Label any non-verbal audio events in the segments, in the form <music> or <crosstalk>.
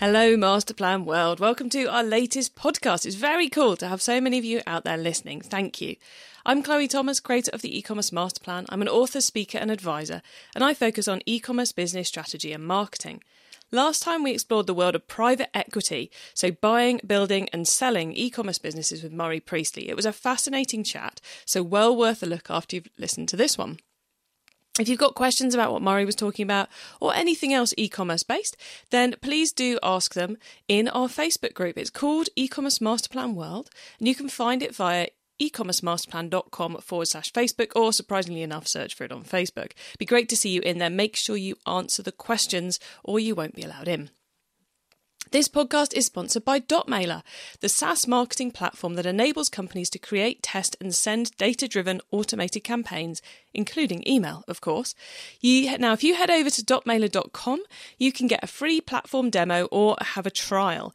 Hello, Masterplan World. Welcome to our latest podcast. It's very cool to have so many of you out there listening. Thank you. I'm Chloe Thomas, creator of the e-commerce masterplan. I'm an author, speaker, and advisor, and I focus on e-commerce business strategy and marketing. Last time we explored the world of private equity, so buying, building, and selling e commerce businesses with Murray Priestley. It was a fascinating chat, so well worth a look after you've listened to this one. If you've got questions about what Murray was talking about or anything else e commerce based, then please do ask them in our Facebook group. It's called E Commerce Masterplan World, and you can find it via ecommercemasterplan.com forward slash Facebook, or surprisingly enough, search for it on Facebook. Be great to see you in there. Make sure you answer the questions, or you won't be allowed in. This podcast is sponsored by Dotmailer, the SaaS marketing platform that enables companies to create, test, and send data driven automated campaigns, including email, of course. You, now, if you head over to dotmailer.com, you can get a free platform demo or have a trial.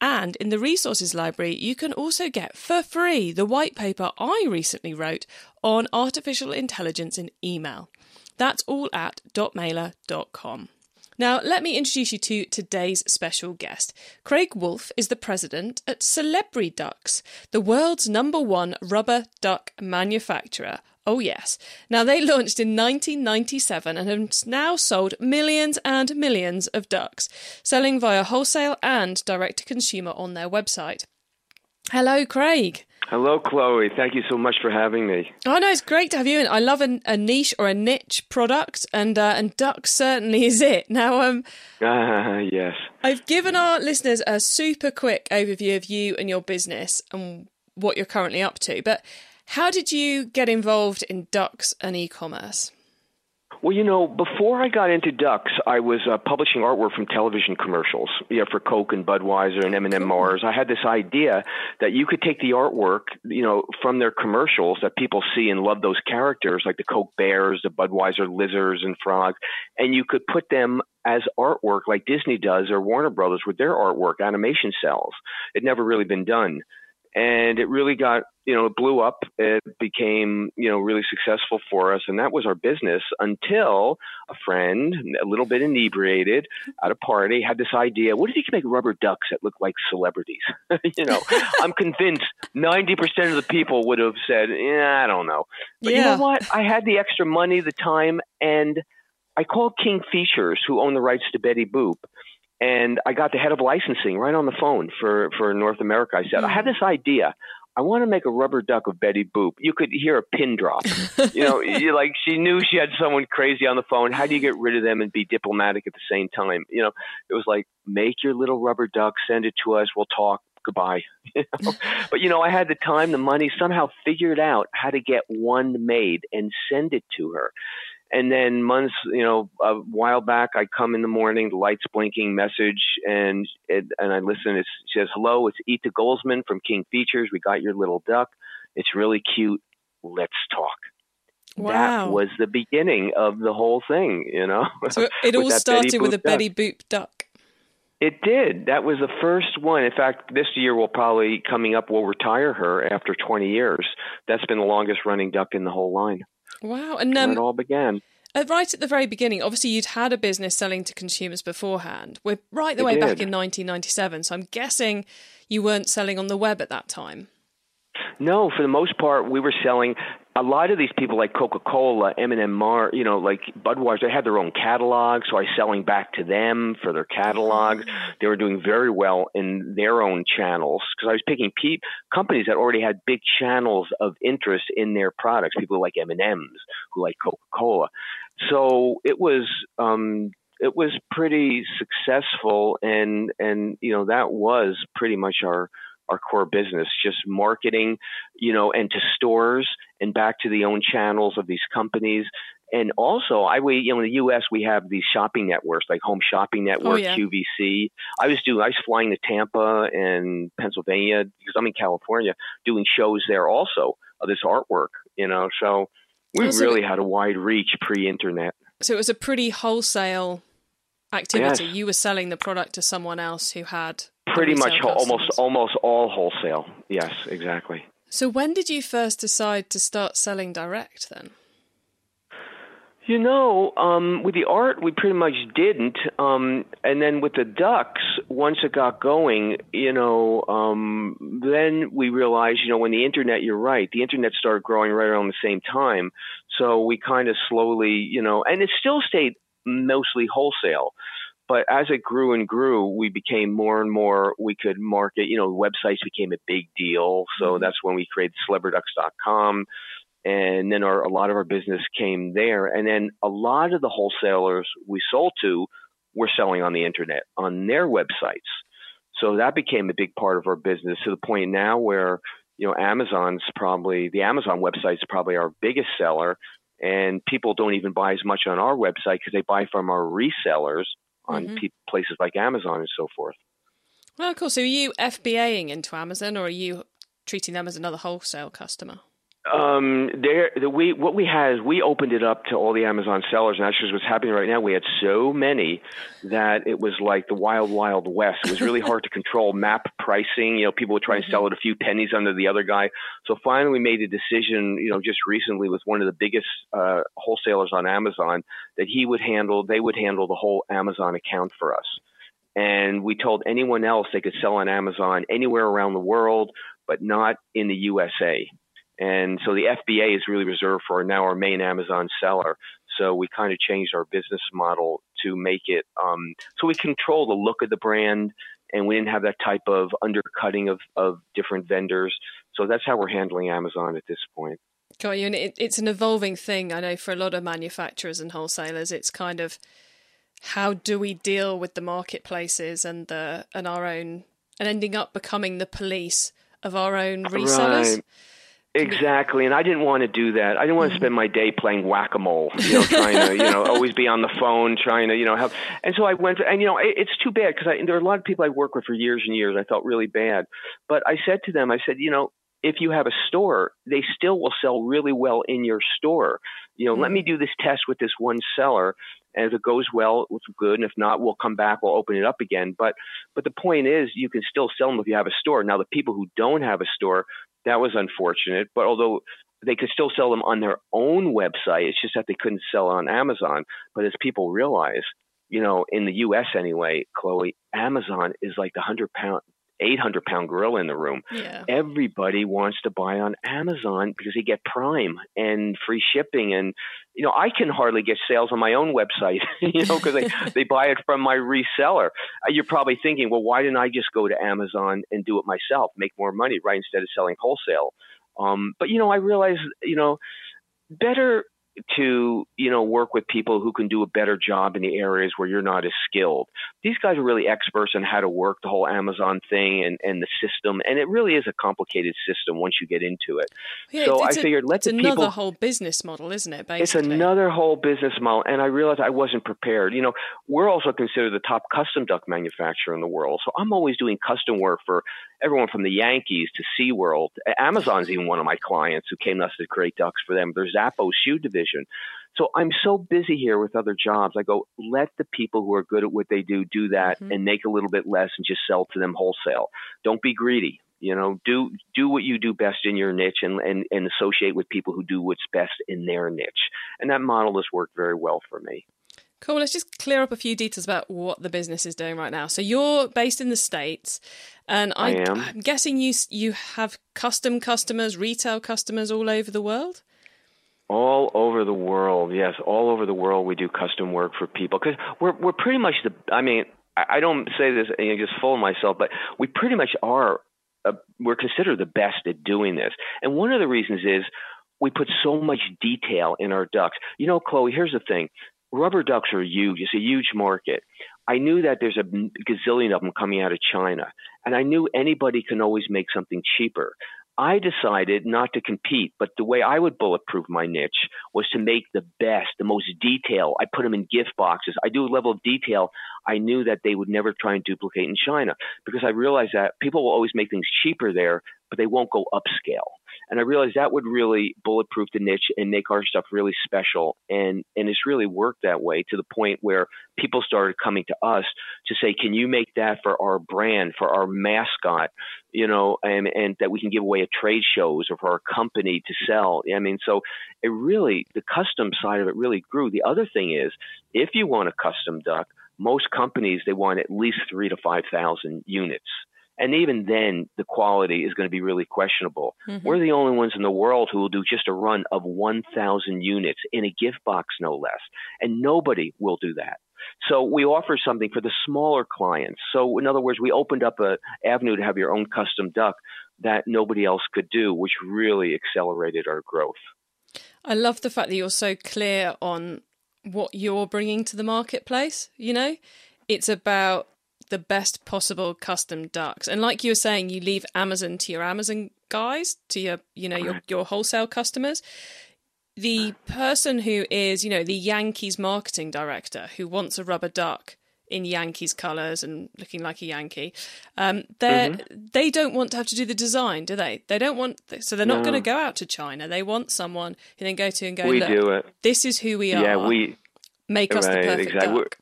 And in the resources library, you can also get for free the white paper I recently wrote on artificial intelligence in email. That's all at dotmailer.com. Now, let me introduce you to today's special guest. Craig Wolfe is the president at Celebriducks, the world's number one rubber duck manufacturer. Oh, yes. Now, they launched in 1997 and have now sold millions and millions of ducks, selling via wholesale and direct to consumer on their website. Hello, Craig. Hello, Chloe. Thank you so much for having me. Oh no, it's great to have you. in. I love a, a niche or a niche product, and uh, and duck certainly is it. <laughs> Now, um, uh, <laughs> yes, I've given our listeners a super quick overview of you and your business and what you're currently up to. But how did you get involved in ducks and e-commerce? Well, you know, before I got into ducks, I was uh, publishing artwork from television commercials, you know, for Coke and Budweiser and M&M Mars. I had this idea that you could take the artwork, you know, from their commercials that people see and love those characters, like the Coke bears, the Budweiser lizards and frogs, and you could put them as artwork like Disney does or Warner Brothers with their artwork animation cels. It never really been done and it really got you know it blew up. It became you know really successful for us. And that was our business until a friend a little bit inebriated at a party had this idea what if you could make rubber ducks that look like celebrities? <laughs> You know <laughs> i'm convinced 90% of the people would have said yeah i don't know. But yeah. you know what? I had the extra money the time and i called king features who own the rights to betty boop and I got the head of licensing right on the phone for for North America. I said, mm. I have hmm. this idea. I want to make a rubber duck of Betty Boop. You could hear a pin drop. <laughs> you know, you, like she knew she had someone crazy on the phone. How do you get rid of them and be diplomatic at the same time? You know, it was like make your little rubber duck, send it to us, we'll talk. Goodbye. <laughs> You know? but you know, I had the time, the money, somehow figured out how to get one made and send it to her. And then months, you know, a while back, I come in the morning, the lights blinking, message, and it, and I listen. It says, "Hello, it's Ita Goldsman from King Features. We got your little duck. It's really cute. Let's talk." Wow. That was the beginning of the whole thing, you know. So it <laughs> all started with a Betty Boop duck. It did. That was the first one. In fact, this year we'll probably coming up. We'll retire her after 20 years. That's been the longest running duck in the whole line. Wow. And um, it all began. Uh, right at the very beginning, obviously you'd had a business selling to consumers beforehand. We're right the way back in 1997, so I'm guessing you weren't selling on the web at that time. No, for the most part, we were selling. A lot of these people, like Coca-Cola, M&M, Mar, you know, like Budweiser, they had their own catalog, so I was selling back to them for their catalogs. They were doing very well in their own channels because I was picking pe- companies that already had big channels of interest in their products. People like M&Ms, who like Coca-Cola. So it was um, it was pretty successful, and and you know that was pretty much our our core business, just marketing, you know, and to stores and back to the own channels of these companies. And also, I we you know in the U.S. we have these shopping networks like Home Shopping oh, Network, oh, yeah. QVC. I was doing I was flying to Tampa and Pennsylvania because I'm in California doing shows there also of this artwork. You know, so we really had a wide reach pre-internet. So it was a pretty wholesale activity. Yes. You were selling the product to someone else who had Pretty much almost almost all wholesale. Yes, exactly. So when did you first decide to start selling direct then? You know, um, with the art, we pretty much didn't. Um, and then with the ducks, once it got going, you know, um, then we realized, you know, when the internet, you're right, the internet started growing right around the same time. So we kind of slowly, you know, and it still stayed mostly wholesale. But as it grew and grew, we became more and more, we could market, you know, websites became a big deal. So mm-hmm. that's when we created celebriducks.com and then our, a lot of our business came there. And then a lot of the wholesalers we sold to were selling on the internet on their websites. So that became a big part of our business to the point now where you know Amazon's probably the Amazon website's probably our biggest seller, and people don't even buy as much on our website because they buy from our resellers on Mhm. pe- places like Amazon and so forth. Well, cool. So are you FBAing into Amazon or are you treating them as another wholesale customer? Um, there, the, we what we had is we opened it up to all the Amazon sellers, and that's just what's happening right now, we had so many that it was like the wild, wild west. It was really <laughs> hard to control map pricing. You know, people would try and sell it a few pennies under the other guy. So finally, we made a decision. You know, just recently with one of the biggest uh, wholesalers on Amazon that he would handle. They would handle the whole Amazon account for us. And we told anyone else they could sell on Amazon anywhere around the world, but not in the USA. And so the FBA is really reserved for now our main Amazon seller. So we kind of changed our business model to make it um, so we control the look of the brand and we didn't have that type of undercutting of, of different vendors. So that's how we're handling Amazon at this point. Got you. And it, it's an evolving thing. I know for a lot of manufacturers and wholesalers, it's kind of how do we deal with the marketplaces and the and our own and ending up becoming the police of our own resellers. Right. Exactly, and I didn't want to do that. I didn't want to mm-hmm. spend my day playing whack a mole, you know, trying to, you know, <laughs> always be on the phone, trying to, you know, help. And so I went, and you know, it, it's too bad because there are a lot of people I worked with for years and years. I felt really bad, but I said to them, I said, you know, if you have a store, they still will sell really well in your store. You know, let mm-hmm. me do this test with this one seller, and if it goes well, it's good, and if not, we'll come back, we'll open it up again. But but the point is, you can still sell them if you have a store. Now, the people who don't have a store, that was unfortunate. But although they could still sell them on their own website, it's just that they couldn't sell on Amazon. But as people realize, you know, in the U.S. anyway, Chloe, Amazon is like the hundred pound, eight hundred pound gorilla in the room Yeah. everybody wants to buy on Amazon because they get Prime and free shipping. And, you know, I can hardly get sales on my own website, <laughs> you know, because they, <laughs> they buy it from my reseller. Uh, You're probably thinking, well, why didn't I just go to Amazon and do it myself, make more money, right, instead of selling wholesale? Um, but, you know, I realize, you know, better to you know work with people who can do a better job in the areas where you're not as skilled. These guys are really experts on how to work the whole Amazon thing and, and the system, and it really is a complicated system once you get into it. Yeah, so I a- figured let it's the another people. whole business model, isn't it? Basically, It's another whole business model, and I realized I wasn't prepared. You know, we're also considered the top custom duck manufacturer in the world, so I'm always doing custom work for everyone from the Yankees to SeaWorld. Amazon's even one of my clients who came to us to create ducks for them. There's Zappos shoe division. So I'm so busy here with other jobs. I go, let the people who are good at what they do do that Mhm. and make a little bit less and just sell to them wholesale. Don't be greedy. You know, do do what you do best in your niche and, and, and associate with people who do what's best in their niche. And that model has worked very well for me. Cool. Let's just clear up a few details about what the business is doing right now. So you're based in the states, and I, I am. am guessing you you have custom customers, retail customers all over the world. All over the world, yes, all over the world, we do custom work for people because we're we're pretty much the. I mean, I I don't say this and you just full of myself, but we pretty much are. Uh, we're considered the best at doing this, and one of the reasons is we put so much detail in our ducks. You know, Chloe, here's the thing: rubber ducks are huge. It's a huge market. I knew that there's a gazillion of them coming out of China, and I knew anybody can always make something cheaper. I decided not to compete, but the way I would bulletproof my niche was to make the best, the most detail. I put them in gift boxes. I do a level of detail I knew that they would never try and duplicate in China because I realized that people will always make things cheaper there, but they won't go upscale. And I realized that would really bulletproof the niche and make our stuff really special. And and it's really worked that way to the point where people started coming to us to say, "Can you make that for our brand, for our mascot, you know, and and that we can give away at trade shows or for our company to sell." I mean, so it really the custom side of it really grew. The other thing is, if you want a custom duck, most companies they want at least three to five thousand units. And even then, the quality is going to be really questionable. Mm-hmm. We're the only ones in the world who will do just a run of 1,000 units in a gift box, no less. And nobody will do that. So we offer something for the smaller clients. So in other words, we opened up an avenue to have your own custom duck that nobody else could do, which really accelerated our growth. I love the fact that you're so clear on what you're bringing to the marketplace. You know, it's about the best possible custom ducks. And like you were saying, you leave Amazon to your Amazon guys, to your, you know, your, your wholesale customers the person who is, you know, the Yankees marketing director who wants a rubber duck in Yankees colours and looking like a Yankee, um, they mm-hmm. they don't want to have to do the design, do they? They don't want, so they're not no. going to go out to China. They want someone who then go to and go, we do it. this is who we are. Yeah, we make us right, the perfect exactly. duck.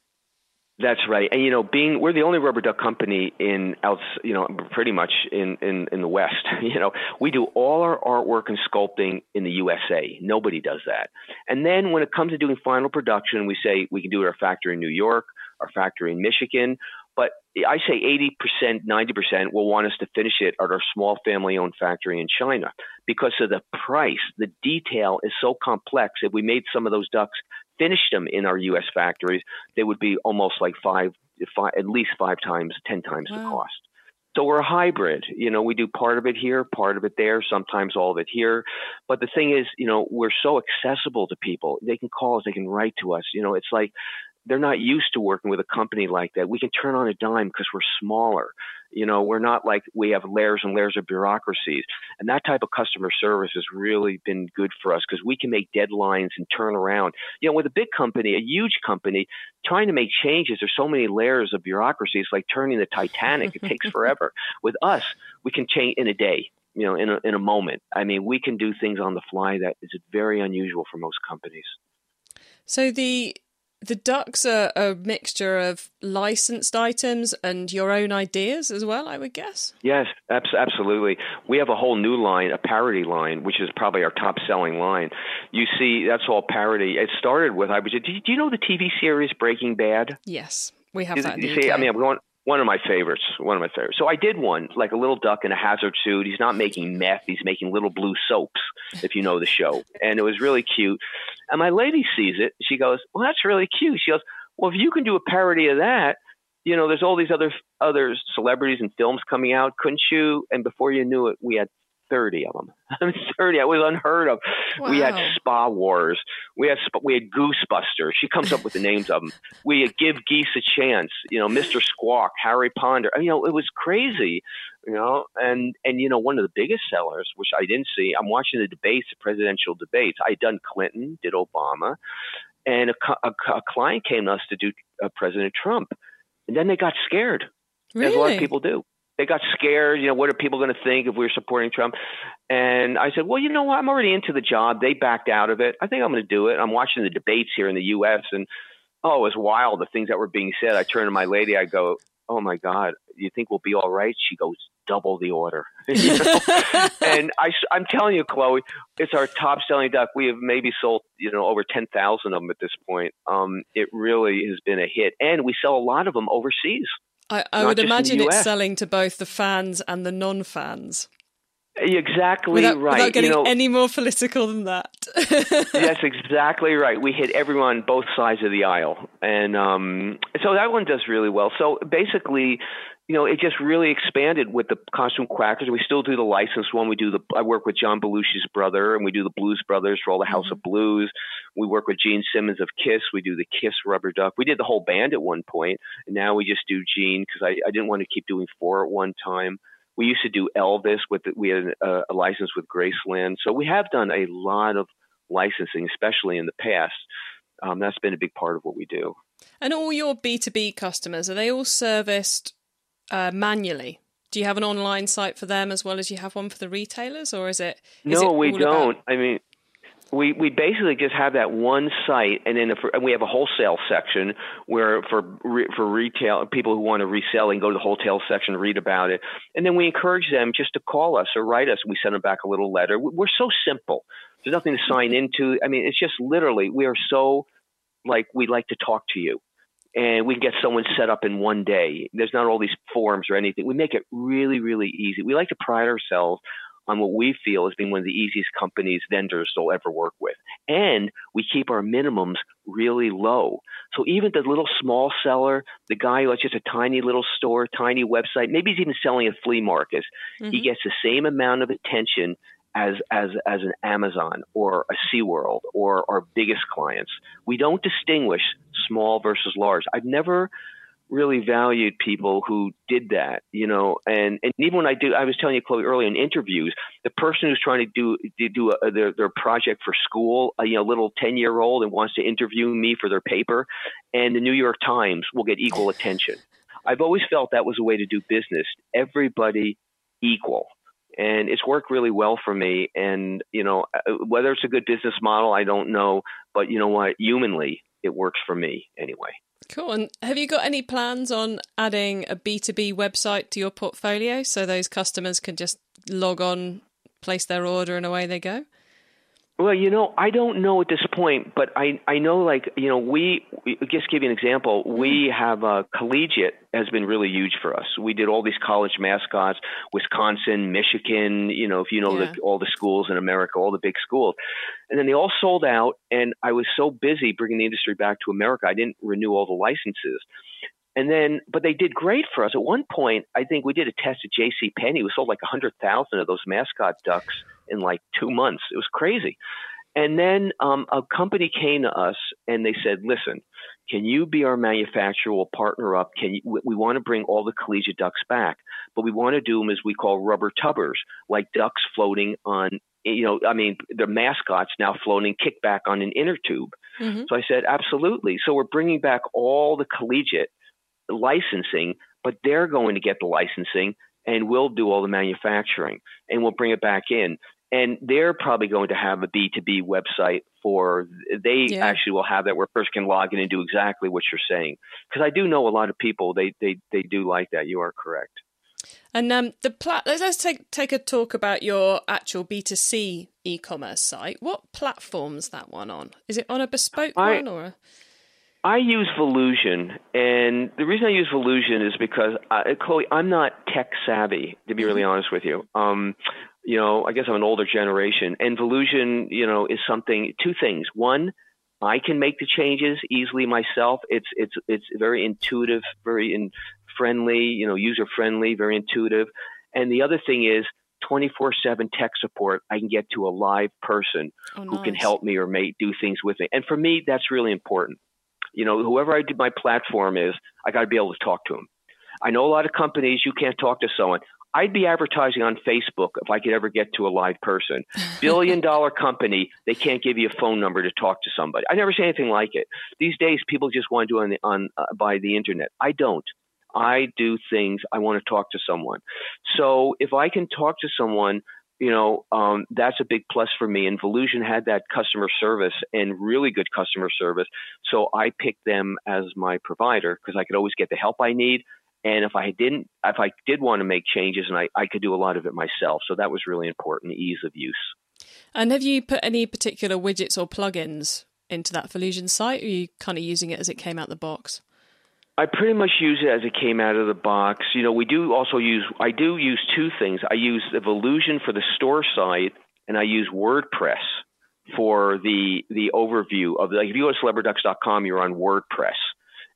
That's right, and you know, being we're the only rubber duck company in outs, you know, pretty much in in in the West. <laughs> You know, we do all our artwork and sculpting in the USA. Nobody does that. And then when it comes to doing final production, we say we can do it at our factory in New York, our factory in Michigan. But I say 80%, 90% will want us to finish it at our small family owned factory in China because of the price. The detail is so complex. If we made some of those ducks finished them in our U.S. factories, they would be almost like five, five at least five times, ten times wow. the cost. So we're a hybrid. You know, we do part of it here, part of it there, sometimes all of it here. But the thing is, you know, we're so accessible to people. They can call us, they can write to us. You know, it's like they're not used to working with a company like that. We can turn on a dime because we're smaller. You know, we're not like we have layers and layers of bureaucracies. And that type of customer service has really been good for us because we can make deadlines and turn around. You know, with a big company, a huge company, trying to make changes, there's so many layers of bureaucracy. It's like turning the Titanic. It takes <laughs> forever. With us, we can change in a day you know, in a, in a moment. I mean, we can do things on the fly that is very unusual for most companies. So the the ducks are a mixture of licensed items and your own ideas as well, I would guess. Yes, absolutely. We have a whole new line, a parody line, which is probably our top selling line. You see, that's all parody. It started with I was. Do you know the TV series Breaking Bad? Yes, we have that. You see, I mean, I'm going. One of my favorites. One of my favorites. So I did one, like a little duck in a hazard suit. He's not making meth. He's making little blue soaps, if you know the show. And it was really cute. And my lady sees it. She goes, "Well, that's really cute." She goes, "Well, if you can do a parody of that, you know, there's all these other other celebrities and films coming out. Couldn't you?" And before you knew it, we had 30 of them. <laughs> I mean, 30. It was unheard of. Wow. We had Spa Wars. We had we had Goosebusters. She comes up with the names of them. We had Give Geese a Chance. You know, Mr. Squawk, Harry Ponder. You know, it was crazy. You know, and and you know, one of the biggest sellers, which I didn't see. I'm watching the debates, the presidential debates. I done Clinton, did Obama, and a, a, a client came to us to do uh, President Trump, and then they got scared, really? as a lot of people do they got scared. You know, what are people going to think if we are supporting Trump? And I said, well, you know what? I'm already into the job. They backed out of it. I think I'm going to do it. I'm watching the debates here in the U.S. and oh, it was wild the things that were being said. I turn to my lady. I go, oh my God, you think we'll be all right? She goes, double the order. <laughs> you know? <laughs> and I, I'm telling you, Chloe, it's our top selling duck. We have maybe sold, you know, over 10,000 of them at this point. Um, it really has been a hit. And we sell a lot of them overseas. I, I would imagine it's selling to both the fans and the non-fans. Exactly without, right. Without getting you know, any more political than that. <laughs> that's exactly right. We hit everyone both sides of the aisle, and um, so that one does really well. So basically, you know, it just really expanded with the Costume Quackers. We still do the licensed one. We do the. I work with John Belushi's brother, and we do the Blues Brothers for all the House mm-hmm. of Blues. We work with Gene Simmons of Kiss. We do the Kiss Rubber Duck. We did the whole band at one point, and now we just do Gene because I, I didn't want to keep doing four at one time. We used to do Elvis with we had a, a license with Graceland, so we have done a lot of licensing, especially in the past. Um, that's been a big part of what we do. And all your B two B customers are they all serviced uh, manually? do you have an online site for them as well as you have one for the retailers, or is it? Is no, it we don't. About... I mean, we we basically just have that one site, and then if, and we have a wholesale section where for for retail people who want to resell and go to the wholesale section read about it, and then we encourage them just to call us or write us. We send them back a little letter. We're so simple. There's nothing to sign into. I mean, it's just literally we are so like we like to talk to you and we can get someone set up in one day. There's not all these forms or anything. We make it really, really easy. We like to pride ourselves on what we feel as being one of the easiest companies vendors they'll ever work with. And we keep our minimums really low. So even the little small seller, the guy who has just a tiny little store, tiny website, maybe he's even selling at flea markets, mm-hmm. he gets the same amount of attention as as as an Amazon or a SeaWorld or our biggest clients. We don't distinguish small versus large. I've never really valued people who did that, you know, and, and even when I do, I was telling you, Chloe, earlier in interviews, the person who's trying to do to do a, their their project for school, a you know, little ten year old, and wants to interview me for their paper, and the New York Times will get equal attention. I've always felt that was a way to do business. Everybody equal and it's worked really well for me. And you know, uh, whether it's a good business model, I don't know, but you know what, humanly, it works for me anyway. Cool. And have you got any plans on adding a B2B website to your portfolio so those customers can just log on, place their order, and away they go? Well, you know, I don't know at this point, but I I know like you know we, we just give you an example. We mm-hmm. have uh, collegiate has been really huge for us. We did all these college mascots, Wisconsin, Michigan. You know, if you know yeah. the, all the schools in America, all the big schools, and then they all sold out. And I was so busy bringing the industry back to America, I didn't renew all the licenses. And then, but they did great for us. At one point, I think we did a test at J.C. Penney. We sold like a hundred thousand of those mascot ducks in like two months. It was crazy. And then um, a company came to us and they said, "Listen, can you be our manufacturer? We'll partner up. Can you, we, we want to bring all the collegiate ducks back, but we want to do them as we call rubber tubbers, like ducks floating on. You know, I mean, the mascots now floating kickback on an inner tube. Mm-hmm. So I said, absolutely. So we're bringing back all the collegiate licensing, but they're going to get the licensing and we'll do all the manufacturing and we'll bring it back in. And they're probably going to have a B2B website for, they yeah. actually will have that where person can log in and do exactly what you're saying. Because I do know a lot of people, they, they, they do like that. You are correct. And um, the plat- let's take take a talk about your actual B two C e commerce site. What platform's that one on? Is it on a bespoke I, one or? A- I use Volusion, and the reason I use Volusion is because, uh, Chloe, I'm not tech savvy, to be really mm-hmm. honest with you. Um, you know, I guess I'm an older generation, and Volusion, you know, is something. Two things. One, I can make the changes easily myself. It's it's it's very intuitive, very in friendly, you know, user friendly, very intuitive. And the other thing is 24 7 tech support. I can get to a live person oh, who can help me or may do things with me. And for me, that's really important. You know, whoever I do my platform is, I got to be able to talk to them. I know a lot of companies you can't talk to someone. I'd be advertising on Facebook if I could ever get to a live person. <laughs> Billion dollar company, they can't give you a phone number to talk to somebody. I never say anything like it. These days, people just want to do it on, the, on uh, by the internet. I don't. I do things. I want to talk to someone. So if I can talk to someone you know, um, that's a big plus for me. And Volusion had that customer service and really good customer service. So I picked them as my provider because I could always get the help I need. And if I didn't, if I did want to make changes and I, I could do a lot of it myself. So that was really important, ease of use. And have you put any particular widgets or plugins into that Volusion site? Or are you kind of using it as it came out the box? I pretty much use it as it came out of the box. You know, we do also use, I do use two things. I use Volusion for the store site, and I use WordPress for the the overview of like if you go to celebriducks.com, you're on WordPress,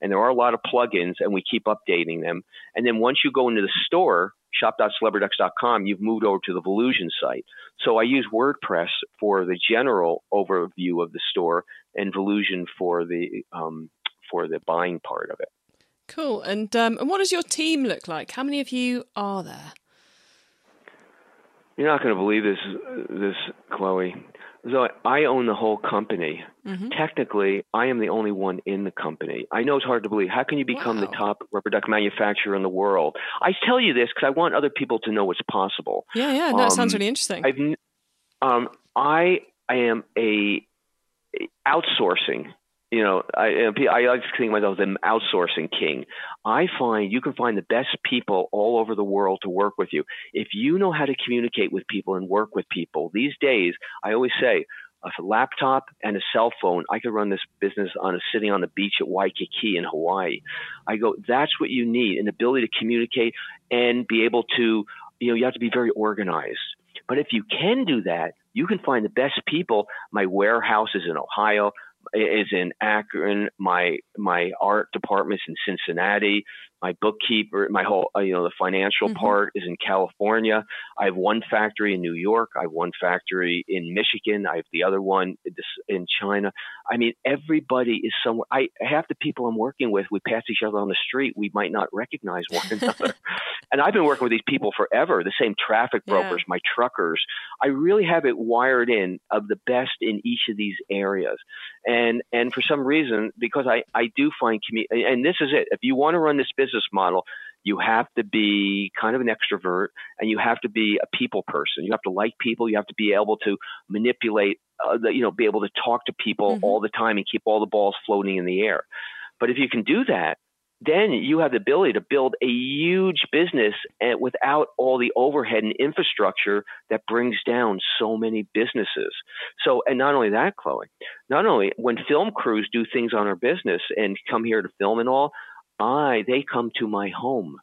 and there are a lot of plugins, and we keep updating them. And then once you go into the store, shop.celebriducks.com, you've moved over to the Volusion site. So I use WordPress for the general overview of the store, and Volusion for the um, for the buying part of it. Cool. And um, and what does your team look like? How many of you are there? You're not going to believe this, this Chloe. So I own the whole company. Mm-hmm. Technically, I am the only one in the company. I know it's hard to believe. How can you become wow. the top rubber duck manufacturer in the world? I tell you this because I want other people to know what's possible. Yeah, yeah. No, um, it sounds really interesting. I've, um, I am a outsourcing you know, I, I like to think myself as an outsourcing king. I find you can find the best people all over the world to work with you. If you know how to communicate with people and work with people, these days, I always say, a laptop and a cell phone, I could run this business on a sitting on the beach at Waikiki in Hawaii. I go, that's what you need an ability to communicate and be able to, you know, you have to be very organized. But if you can do that, you can find the best people. My warehouse is in Ohio is in Akron. My my art department's in Cincinnati my bookkeeper, my whole, uh, you know, the financial mm-hmm. part is in California. I have one factory in New York. I have one factory in Michigan. I have the other one in China. I mean, everybody is somewhere. I half the people I'm working with, we pass each other on the street, we might not recognize one <laughs> another. and I've been working with these people forever. The same traffic brokers, yeah. my truckers. I really have it wired in of the best in each of these areas. And and for some reason, because I I do find commu- and this is it. If you want to run this business business model, you have to be kind of an extrovert and you have to be a people person. You have to like people. You have to be able to manipulate, uh, the, you know, be able to talk to people mm-hmm. all the time and keep all the balls floating in the air. But if you can do that, then you have the ability to build a huge business and without all the overhead and infrastructure that brings down so many businesses. So, and not only that, Chloe, not only when film crews do things on our business and come here to film and all, I they come to my home.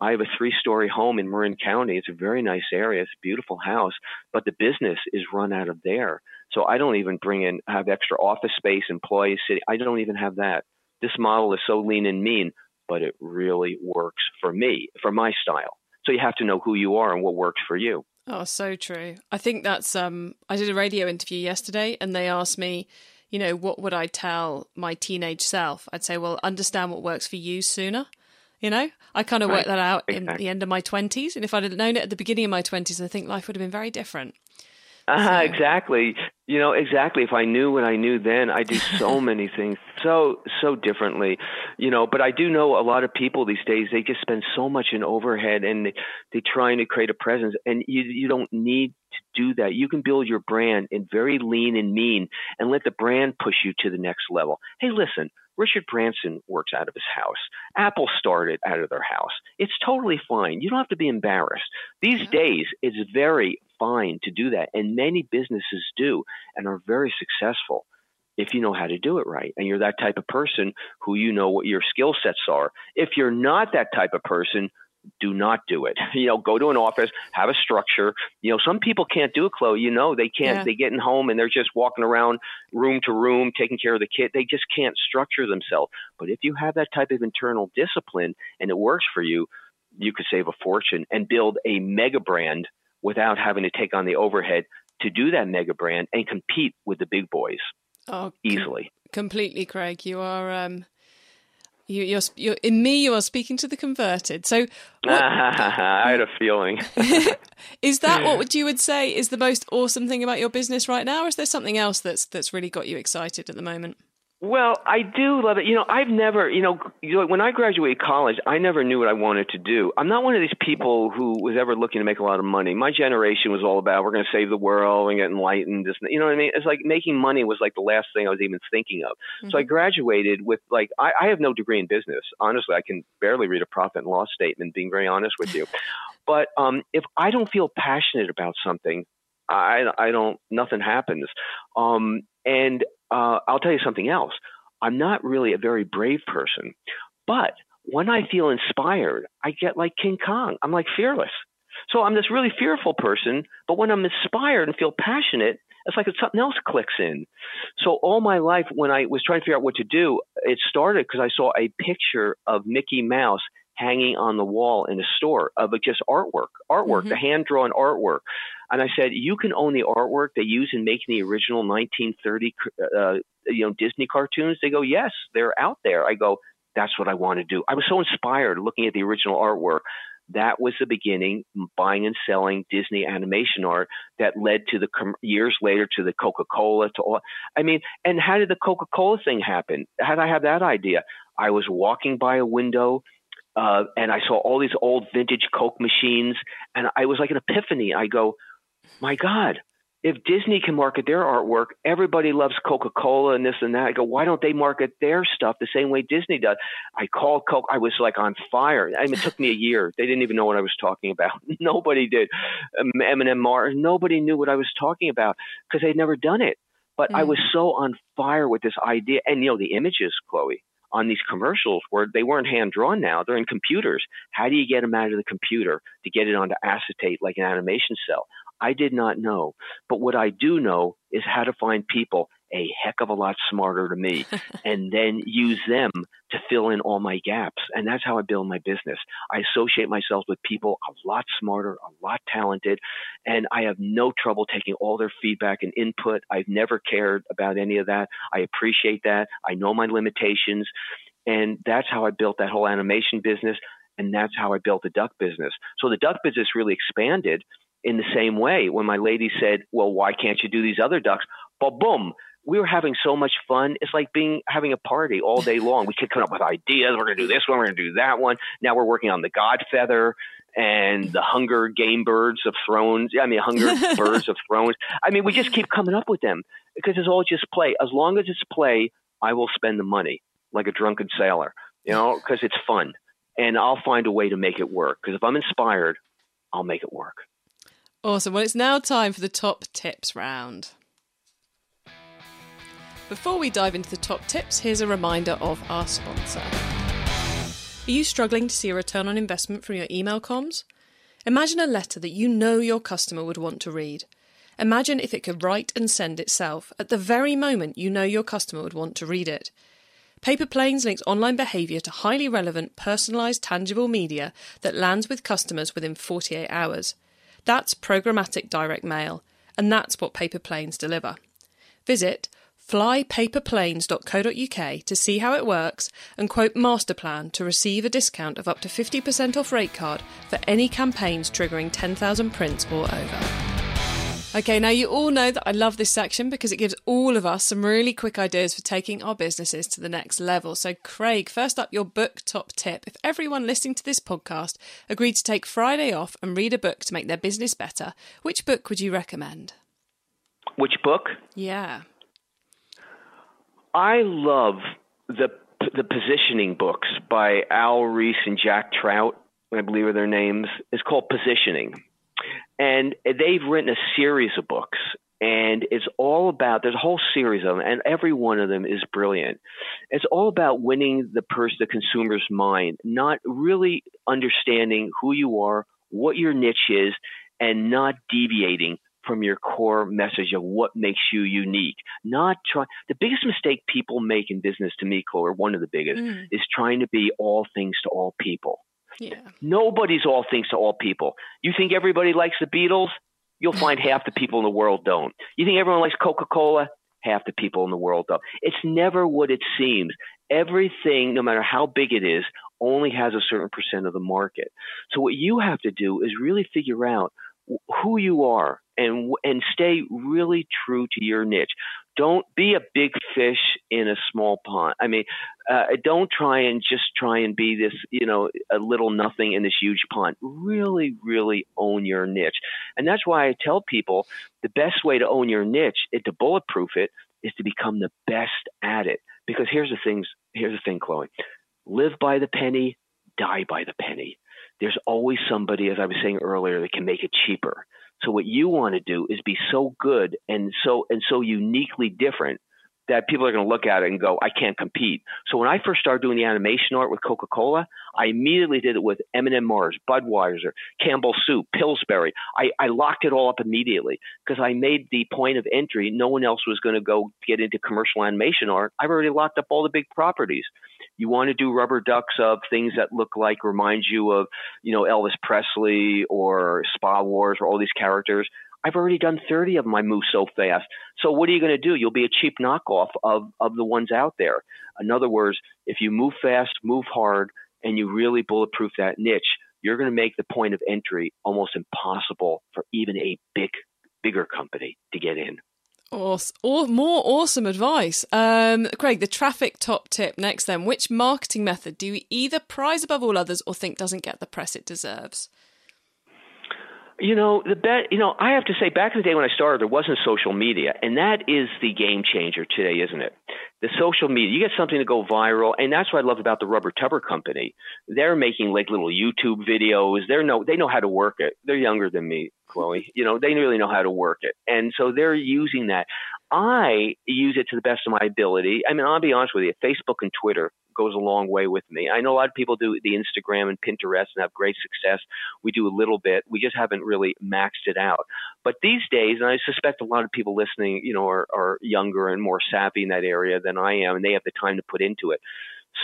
I have a three story home in Marin County. It's a very nice area. It's a beautiful house, but the business is run out of there. So I don't even bring in, have extra office space, employees sitting. I don't even have that. This model is so lean and mean, but it really works for me, for my style. So you have to know who you are and what works for you. Oh, so true. I think that's, um, I did a radio interview yesterday and they asked me, you know, what would I tell my teenage self? I'd say, well, understand what works for you sooner. You know, I kind of right. worked that out exactly. in the end of my 20s. And if I'd have known it at the beginning of my 20s, I think life would have been very different. Uh. Exactly. You know, exactly. If I knew what I knew then, I do so <laughs> many things so so differently. You know, but I do know a lot of people these days. They just spend so much in overhead, and they, they're trying to create a presence, and you you don't need to do that. You can build your brand in very lean and mean, and let the brand push you to the next level. Hey, listen. Richard Branson works out of his house. Apple started out of their house. It's totally fine. You don't have to be embarrassed. These days, it's very fine to do that. And many businesses do and are very successful if you know how to do it right and you're that type of person who you know what your skill sets are. If you're not that type of person, do not do it. <laughs> You know, go to an office, have a structure. You know, some people can't do it, Chloe. You know, they can't. Yeah. They get in home and they're just walking around room to room, taking care of the kid. They just can't structure themselves. But if you have that type of internal discipline and it works for you, you could save a fortune and build a mega brand without having to take on the overhead to do that mega brand and compete with the big boys oh, easily. Com- completely, Craig. You are. Um, you, you're, you're, in me. You are speaking to the converted. So, what, <laughs> I had a feeling. <laughs> is that what <laughs> you would say is the most awesome thing about your business right now, or is there something else that's that's really got you excited at the moment? Well, I do love it. You know, I've never, you know, when I graduated college, I never knew what I wanted to do. I'm not one of these people who was ever looking to make a lot of money. My generation was all about we're going to save the world and get enlightened. You know what I mean? It's like making money was like the last thing I was even thinking of. Mm-hmm. So I mm-hmm. graduated with like I, I have no degree in business. Honestly, I can barely read a profit and loss statement. Being very honest with you, <laughs> but um, if I don't feel passionate about something, I, I don't, nothing happens. Um, and uh, I'll tell you something else. I'm not really a very brave person, but when I feel inspired, I get like King Kong. I'm like fearless. So I'm this really fearful person, but when I'm inspired and feel passionate, it's like something else clicks in. So all my life, when I was trying to figure out what to do, it started because I saw a picture of Mickey Mouse hanging on the wall in a store of just artwork, artwork, mm-hmm. the hand drawn artwork. And I said, you can own the artwork they use in making the original 1930, uh, you know, Disney cartoons. They go, yes, they're out there. I go, that's what I want to do. I was so inspired looking at the original artwork. that was the beginning, buying and selling Disney animation art that led to the years later to the Coca Cola. To all, I mean, and how did the Coca Cola thing happen? How did I have that idea? I was walking by a window. Uh, and I saw all these old vintage Coke machines, and I was like an epiphany. I go, my God, if Disney can market their artwork, everybody loves Coca Cola and this and that. I go, why don't they market their stuff the same way Disney does? I called Coke. I was like on fire. I mean, it took me a year. They didn't even know what I was talking about. <laughs> nobody did. M&M Mars. Nobody knew what I was talking about because they'd never done it. But mm. I was so on fire with this idea. And, you know, the images, Chloe, on these commercials where they weren't hand drawn now, they're in computers. How do you get them out of the computer to get it onto acetate like an animation cel? I did not know. But what I do know is how to find people a heck of a lot smarter than me <laughs> and then use them to fill in all my gaps. And that's how I build my business. I associate myself with people a lot smarter, a lot talented, and I have no trouble taking all their feedback and input. I've never cared about any of that. I appreciate that. I know my limitations. And that's how I built that whole animation business. And that's how I built the duck business. So the duck business really expanded in the same way when my lady said, "Well, why can't you do these other ducks?" But boom, we were having so much fun. It's like being having a party all day long. We could come up with ideas. We're going to do this one. We're going to do that one. Now we're working on the Godfeather and the Hunger Game Birds of Thrones. I mean, Hunger <laughs> Birds of Thrones. I mean, we just keep coming up with them because it's all just play. As long as it's play, I will spend the money like a drunken sailor, you know, because it's fun. And I'll find a way to make it work. Because if I'm inspired, I'll make it work. Awesome. Well, it's now time for the top tips round. Before we dive into the top tips, here's a reminder of our sponsor. Are you struggling to see a return on investment from your email comms? Imagine a letter that you know your customer would want to read. Imagine if it could write and send itself at the very moment you know your customer would want to read it. Paper Planes links online behaviour to highly relevant, personalised, tangible media that lands with customers within 48 hours. That's programmatic direct mail, and that's what Paper Planes deliver. Visit flypaperplanes.co.uk to see how it works and quote Masterplan to receive a discount of up to 50% off rate card for any campaigns triggering 10,000 prints or over. Okay, now you all know that I love this section because it gives all of us some really quick ideas for taking our businesses to the next level. So, Craig, first up, your book top tip. If everyone listening to this podcast agreed to take Friday off and read a book to make their business better, which book would you recommend? Which book? Yeah. I love the the positioning books by Al Ries and Jack Trout, I believe are their names. It's called Positioning and they've written a series of books and it's all about there's a whole series of them and every one of them is brilliant. It's all about winning the person the consumer's mind not really understanding who you are what your niche is and not deviating from your core message of what makes you unique. Not try the biggest mistake people make in business to me Chloe, or one of the biggest mm. is trying to be all things to all people yeah. Nobody's all things to all people. You think everybody likes the Beatles? You'll find half the people in the world don't. You think everyone likes Coca Cola? Half the people in the world don't. It's never what it seems. Everything, no matter how big it is, only has a certain percent of the market. So what you have to do is really figure out who you are and and stay really true to your niche. Don't be a big fish in a small pond. I mean, uh, don't try and just try and be this, you know, a little nothing in this huge pond. Really, really own your niche, and that's why I tell people the best way to own your niche and to bulletproof it is to become the best at it. Because here's the things. Here's the thing, Chloe. Live by the penny, die by the penny there's always somebody, as I was saying earlier, that can make it cheaper. So what you want to do is be so good and so and so uniquely different that people are going to look at it and go, I can't compete. So when I first started doing the animation art with Coca Cola, I immediately did it with M&M Mars, Budweiser, Campbell Soup, Pillsbury. I, I locked it all up immediately because I made the point of entry. No one else was going to go get into commercial animation art. I've already locked up all the big properties. You want to do rubber ducks of things that look like remind you of, you know, Elvis Presley or Spa Wars or all these characters. I've already done 30 of them. I move so fast. So what are you going to do? You'll be a cheap knockoff of, of the ones out there. In other words, if you move fast, move hard, and you really bulletproof that niche, you're going to make the point of entry almost impossible for even a big, bigger company to get in. Awesome. Or more awesome advice. Um, Craig, the traffic top tip next then. Which marketing method do you either prize above all others or think doesn't get the press it deserves? You know, the bet, you know, I have to say back in the day when I started, there wasn't social media, and that is the game changer today, isn't it? The social media, you get something to go viral, and that's what I love about the Rubber Tubber Company. They're making like little YouTube videos. They're no, they know how to work it. They're younger than me, Chloe. <laughs> You know, they really know how to work it, and so they're using that. I use it to the best of my ability. I mean, I'll be honest with you, Facebook and Twitter goes a long way with me. I know a lot of people do the Instagram and Pinterest and have great success. We do a little bit. We just haven't really maxed it out. But these days, and I suspect a lot of people listening, you know, are, are younger and more savvy in that area than I am, and they have the time to put into it.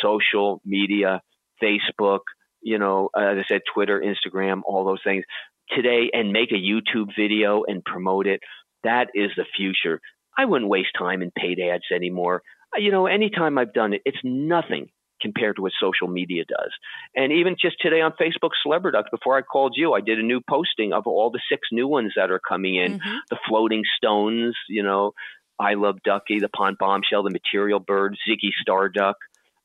Social media, Facebook, you know, uh, as I said, Twitter, Instagram, all those things today, and make a YouTube video and promote it. That is the future. I wouldn't waste time in paid ads anymore. You know, anytime I've done it, it's nothing compared to what social media does. And even just today on Facebook Celebriduck, before I called you, I did a new posting of all the six new ones that are coming in. Mm-hmm. The floating stones, you know, I love Ducky, the pond bombshell, the material bird, Ziggy Starduck.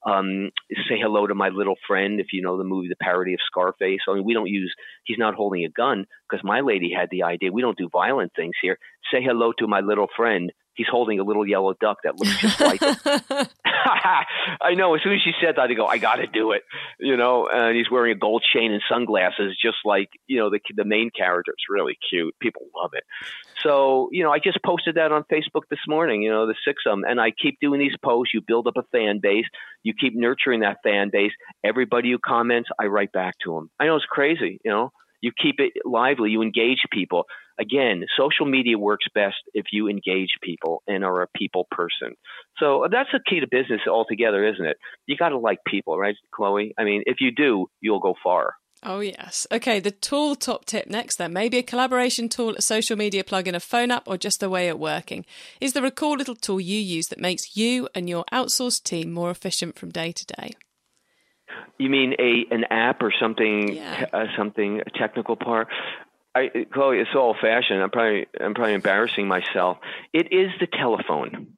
Um, say hello to my little friend if you know the movie, the parody of Scarface. I mean, we don't use, he's not holding a gun because my lady had the idea. We don't do violent things here. Say hello to my little friend he's holding a little yellow duck that looks just like him. <laughs> <laughs> I know. As soon as she said that, I go, I got to do it. You know, and he's wearing a gold chain and sunglasses, just like you know the the main character. It's really cute. People love it. So you know, I just posted that on Facebook this morning. You know, the six of them, and I keep doing these posts. You build up a fan base. You keep nurturing that fan base. Everybody who comments, I write back to them. I know it's crazy. You know, you keep it lively. You engage people again, social media works best if you engage people and are a people person. So that's the key to business altogether, isn't it? You got to like people, right, Chloe? I mean, if you do, you'll go far. Oh, yes. Okay, the tool top tip next then. Maybe a collaboration tool, a social media plugin, a phone app, or just a way of working. Is there a cool little tool you use that makes you and your outsourced team more efficient from day to day? You mean a an app or something? Yeah. Uh, something a technical part? I, Chloe, it's old fashioned. I'm probably I'm probably embarrassing myself. It is the telephone.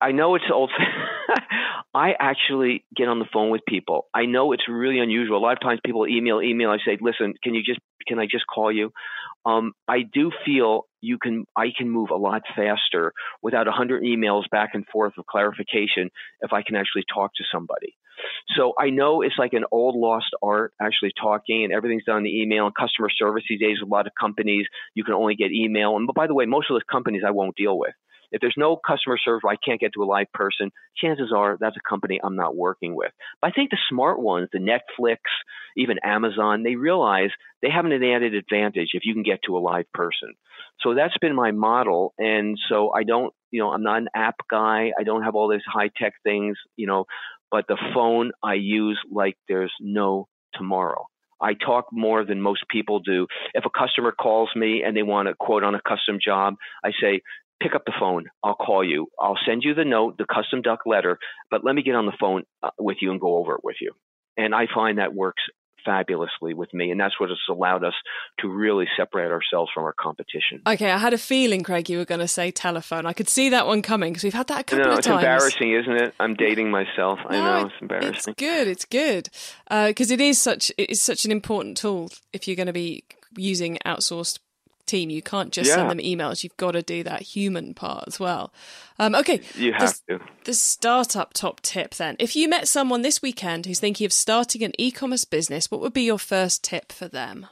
I know it's old. <laughs> I actually get on the phone with people. I know it's really unusual. A lot of times people email, email. I say, listen, can you just can I just call you? Um, I do feel you can I can move a lot faster without a hundred emails back and forth of clarification if I can actually talk to somebody. So I know it's like an old lost art actually talking and everything's done in the email and customer service these days. with A lot of companies you can only get email. And by the way, most of those companies I won't deal with. If there's no customer service where I can't get to a live person, chances are that's a company I'm not working with. But I think the smart ones, the Netflix, even Amazon, they realize they have an added advantage if you can get to a live person. So that's been my model. And so I don't, you know, I'm not an app guy. I don't have all these high tech things, you know, but the phone I use like there's no tomorrow. I talk more than most people do. If a customer calls me and they want a quote on a custom job, I say, pick up the phone. I'll call you. I'll send you the note, the custom duck letter, but let me get on the phone uh, with you and go over it with you. And I find that works fabulously with me. And that's what has allowed us to really separate ourselves from our competition. Okay, I had a feeling, Craig, you were going to say telephone. I could see that one coming because we've had that a couple no, of it's times. It's embarrassing, isn't it? I'm dating myself. No, I know it's embarrassing. It's good. It's good because uh, it is such it is such an important tool if you're going to be using outsourced team. You can't just yeah. send them emails. You've got to do that human part as well. Um, okay. You have the, to. The startup top tip then. If you met someone this weekend who's thinking of starting an e commerce business, what would be your first tip for them?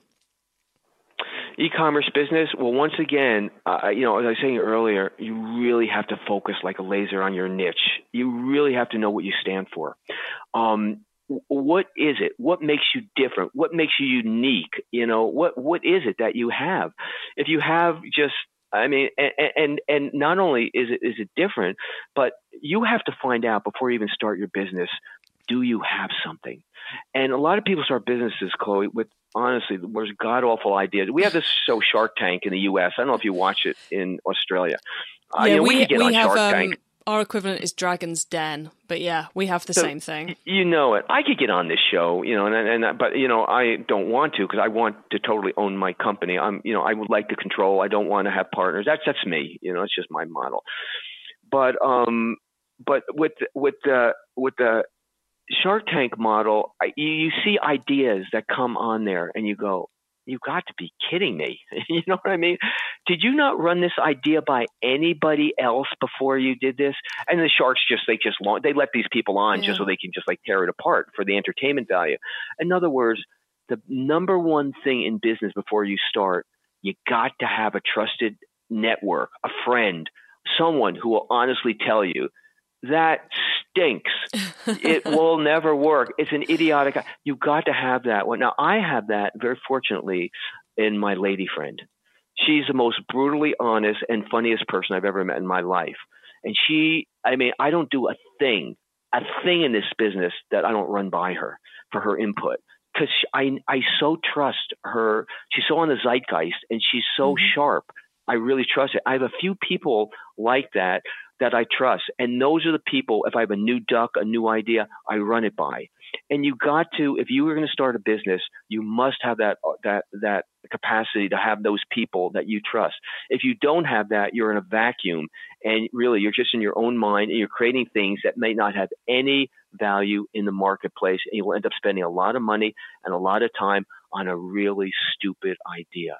e-commerce business well once again uh, you know as i was saying earlier you really have to focus like a laser on your niche you really have to know what you stand for um, what is it? What makes you different? What makes you unique? You know, what what is it that you have? If you have just I mean, and, and and not only is it is it different, but you have to find out before you even start your business. Do you have something? And a lot of people start businesses, Chloe, with honestly the most god awful ideas. We have this show Shark Tank in the U.S. I don't know if you watch it in Australia. Uh, yeah, uh, you know, we, we, we have, Shark um, Tank our equivalent is Dragon's Den, but yeah, we have the so, same thing. You know it. I could get on this show, you know, and and but you know I don't want to because I want to totally own my company. I'm, you know, I would like to control. I don't want to have partners. That's that's me. You know, it's just my model. But um, but with with the with the Shark Tank model, you, you see ideas that come on there, and you go, you got to be kidding me. <laughs> you know what I mean? Did you not run this idea by anybody else before you did this? And the sharks just they just they let these people on yeah. just so they can just like tear it apart for the entertainment value. In other words, the number one thing in business before you start, you got to have a trusted network, a friend, someone who will honestly tell you that stinks. it <laughs> will never work. It's an idiotic. You've got to have that one. Now, I have that very fortunately in my lady friend. She's the most brutally honest and funniest person I've ever met in my life. And she, I mean, I don't do a thing, a thing in this business that I don't run by her for her input. Because I, I so trust her. She's so on the zeitgeist and she's so mm-hmm. sharp. I really trust it. I have a few people like that that I trust. And those are the people, if I have a new duck, a new idea, I run it by. And you got to, if you were going to start a business, you must have that, uh, that, that capacity to have those people that you trust. If you don't have that, you're in a vacuum and really you're just in your own mind and you're creating things that may not have any value in the marketplace. And you'll end up spending a lot of money and a lot of time on a really stupid idea.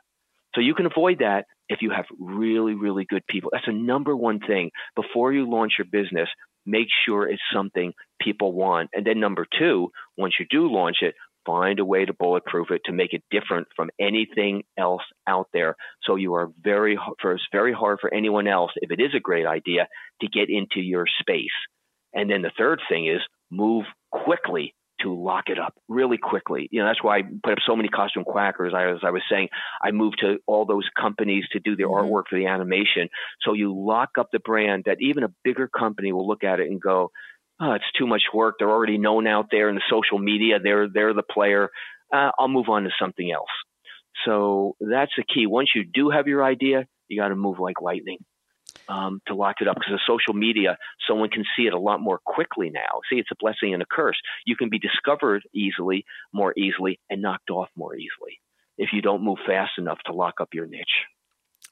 So you can avoid that if you have really, really good people. That's the number one thing. Before you launch your business, make sure it's something people want. And then number two, once you do launch it, find a way to bulletproof it to make it different from anything else out there. So you are very first very hard for anyone else, if it is a great idea, to get into your space. And then the third thing is move quickly to lock it up really quickly. You know, that's why I put up so many costume quackers. I, as I was saying, I moved to all those companies to do their mm-hmm. artwork for the animation. So you lock up the brand that even a bigger company will look at it and go, oh, it's too much work. They're already known out there in the social media. They're, they're the player. Uh, I'll move on to something else. So that's the key. Once you do have your idea, you got to move like lightning um, to lock it up because of social media, someone can see it a lot more quickly now. See, it's a blessing and a curse. You can be discovered easily, more easily, and knocked off more easily if you don't move fast enough to lock up your niche.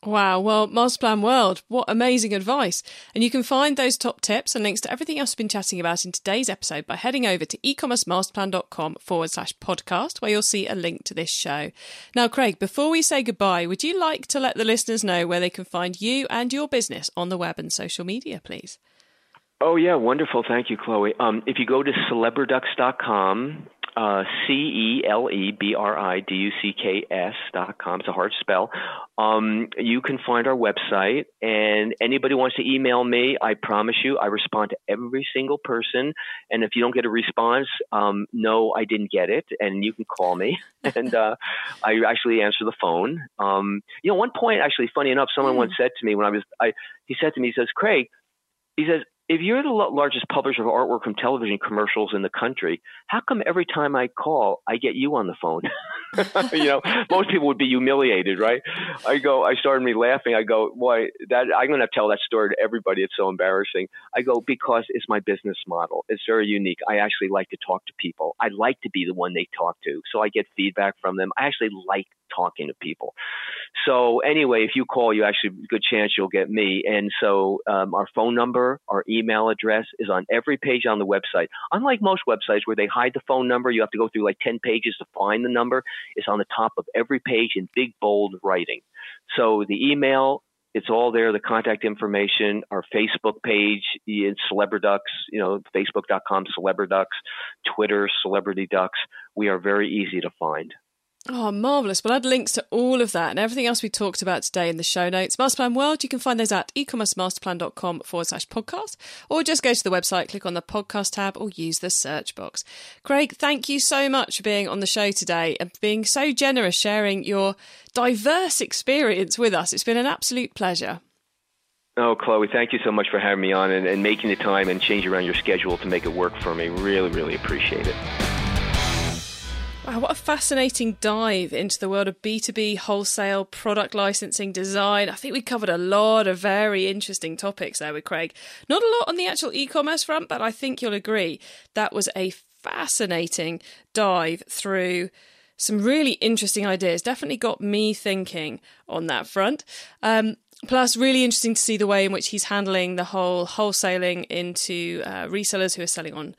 Wow. Well, Masterplan World, what amazing advice. And you can find those top tips and links to everything else we've been chatting about in today's episode by heading over to ecommercemasterplan.com forward slash podcast, where you'll see a link to this show. Now, Craig, before we say goodbye, would you like to let the listeners know where they can find you and your business on the web and social media, please? Oh, yeah. Wonderful. Thank you, Chloe. Um, if you go to celebriducks.com, uh, C E L E B R I D U C K S dot com. It's a hard spell. Um, you can find our website, and anybody wants to email me, I promise you, I respond to every single person. And if you don't get a response, um, no, I didn't get it, and you can call me, <laughs> and uh, I actually answer the phone. Um, you know, one point, actually, funny enough, someone mm. once said to me when I was, I, he said to me, he says, Craig, he says, if you're the largest publisher of artwork from television commercials in the country, how come every time I call, I get you on the phone? <laughs> you know, most people would be humiliated, right? I go, I started me laughing. I go, why that I'm going to tell that story to everybody. It's so embarrassing. I go, because it's my business model. It's very unique. I actually like to talk to people. I like to be the one they talk to. So I get feedback from them. I actually like talking to people. So anyway, if you call, you actually good chance you'll get me. And so um, our phone number, our email address is on every page on the website. Unlike most websites where they hide the phone number, you have to go through like ten pages to find the number. It's on the top of every page in big bold writing. So the email. It's all there, the contact information, our Facebook page, it's Celebriducks, you know, facebook.com, Celebriducks, Twitter, Celebriducks. We are very easy to find. Oh, marvellous. We'll add links to all of that and everything else we talked about today in the show notes. Masterplan World, you can find those at ecommercemasterplan.com forward slash podcast, or just go to the website, click on the podcast tab, or use the search box. Craig, thank you so much for being on the show today and being so generous sharing your diverse experience with us. It's been an absolute pleasure. Oh, Chloe, thank you so much for having me on and, and making the time and changing around your schedule to make it work for me. Really, really appreciate it. Wow, what a fascinating dive into the world of B2B wholesale product licensing design. I think we covered a lot of very interesting topics there with Craig. Not a lot on the actual e commerce front, but I think you'll agree that was a fascinating dive through some really interesting ideas. Definitely got me thinking on that front. Um, plus, really interesting to see the way in which he's handling the whole wholesaling into uh, resellers who are selling on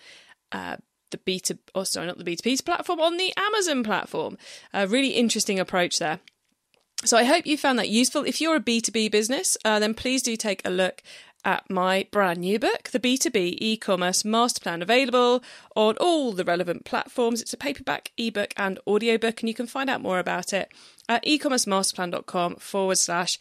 uh, the B2, oh, sorry, not the B2B platform, on the Amazon platform. A really interesting approach there. So I hope you found that useful. If you're a B2B business, uh, then please do take a look at my brand new book, The B2B E-commerce Master Plan, available on all the relevant platforms. It's a paperback, ebook, and audiobook, and you can find out more about it at ecommercemasterplan.com forward slash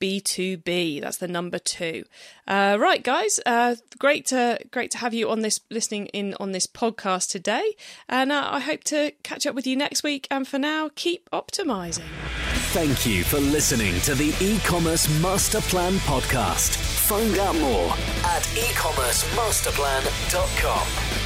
B2B. That's the number two. Uh, right, guys. Uh, great to great to have you on this listening in on this podcast today, and uh, I hope to catch up with you next week. And for now, keep optimizing. Thank you for listening to the e-commerce master plan podcast. Find out more at ecommercemasterplan.com.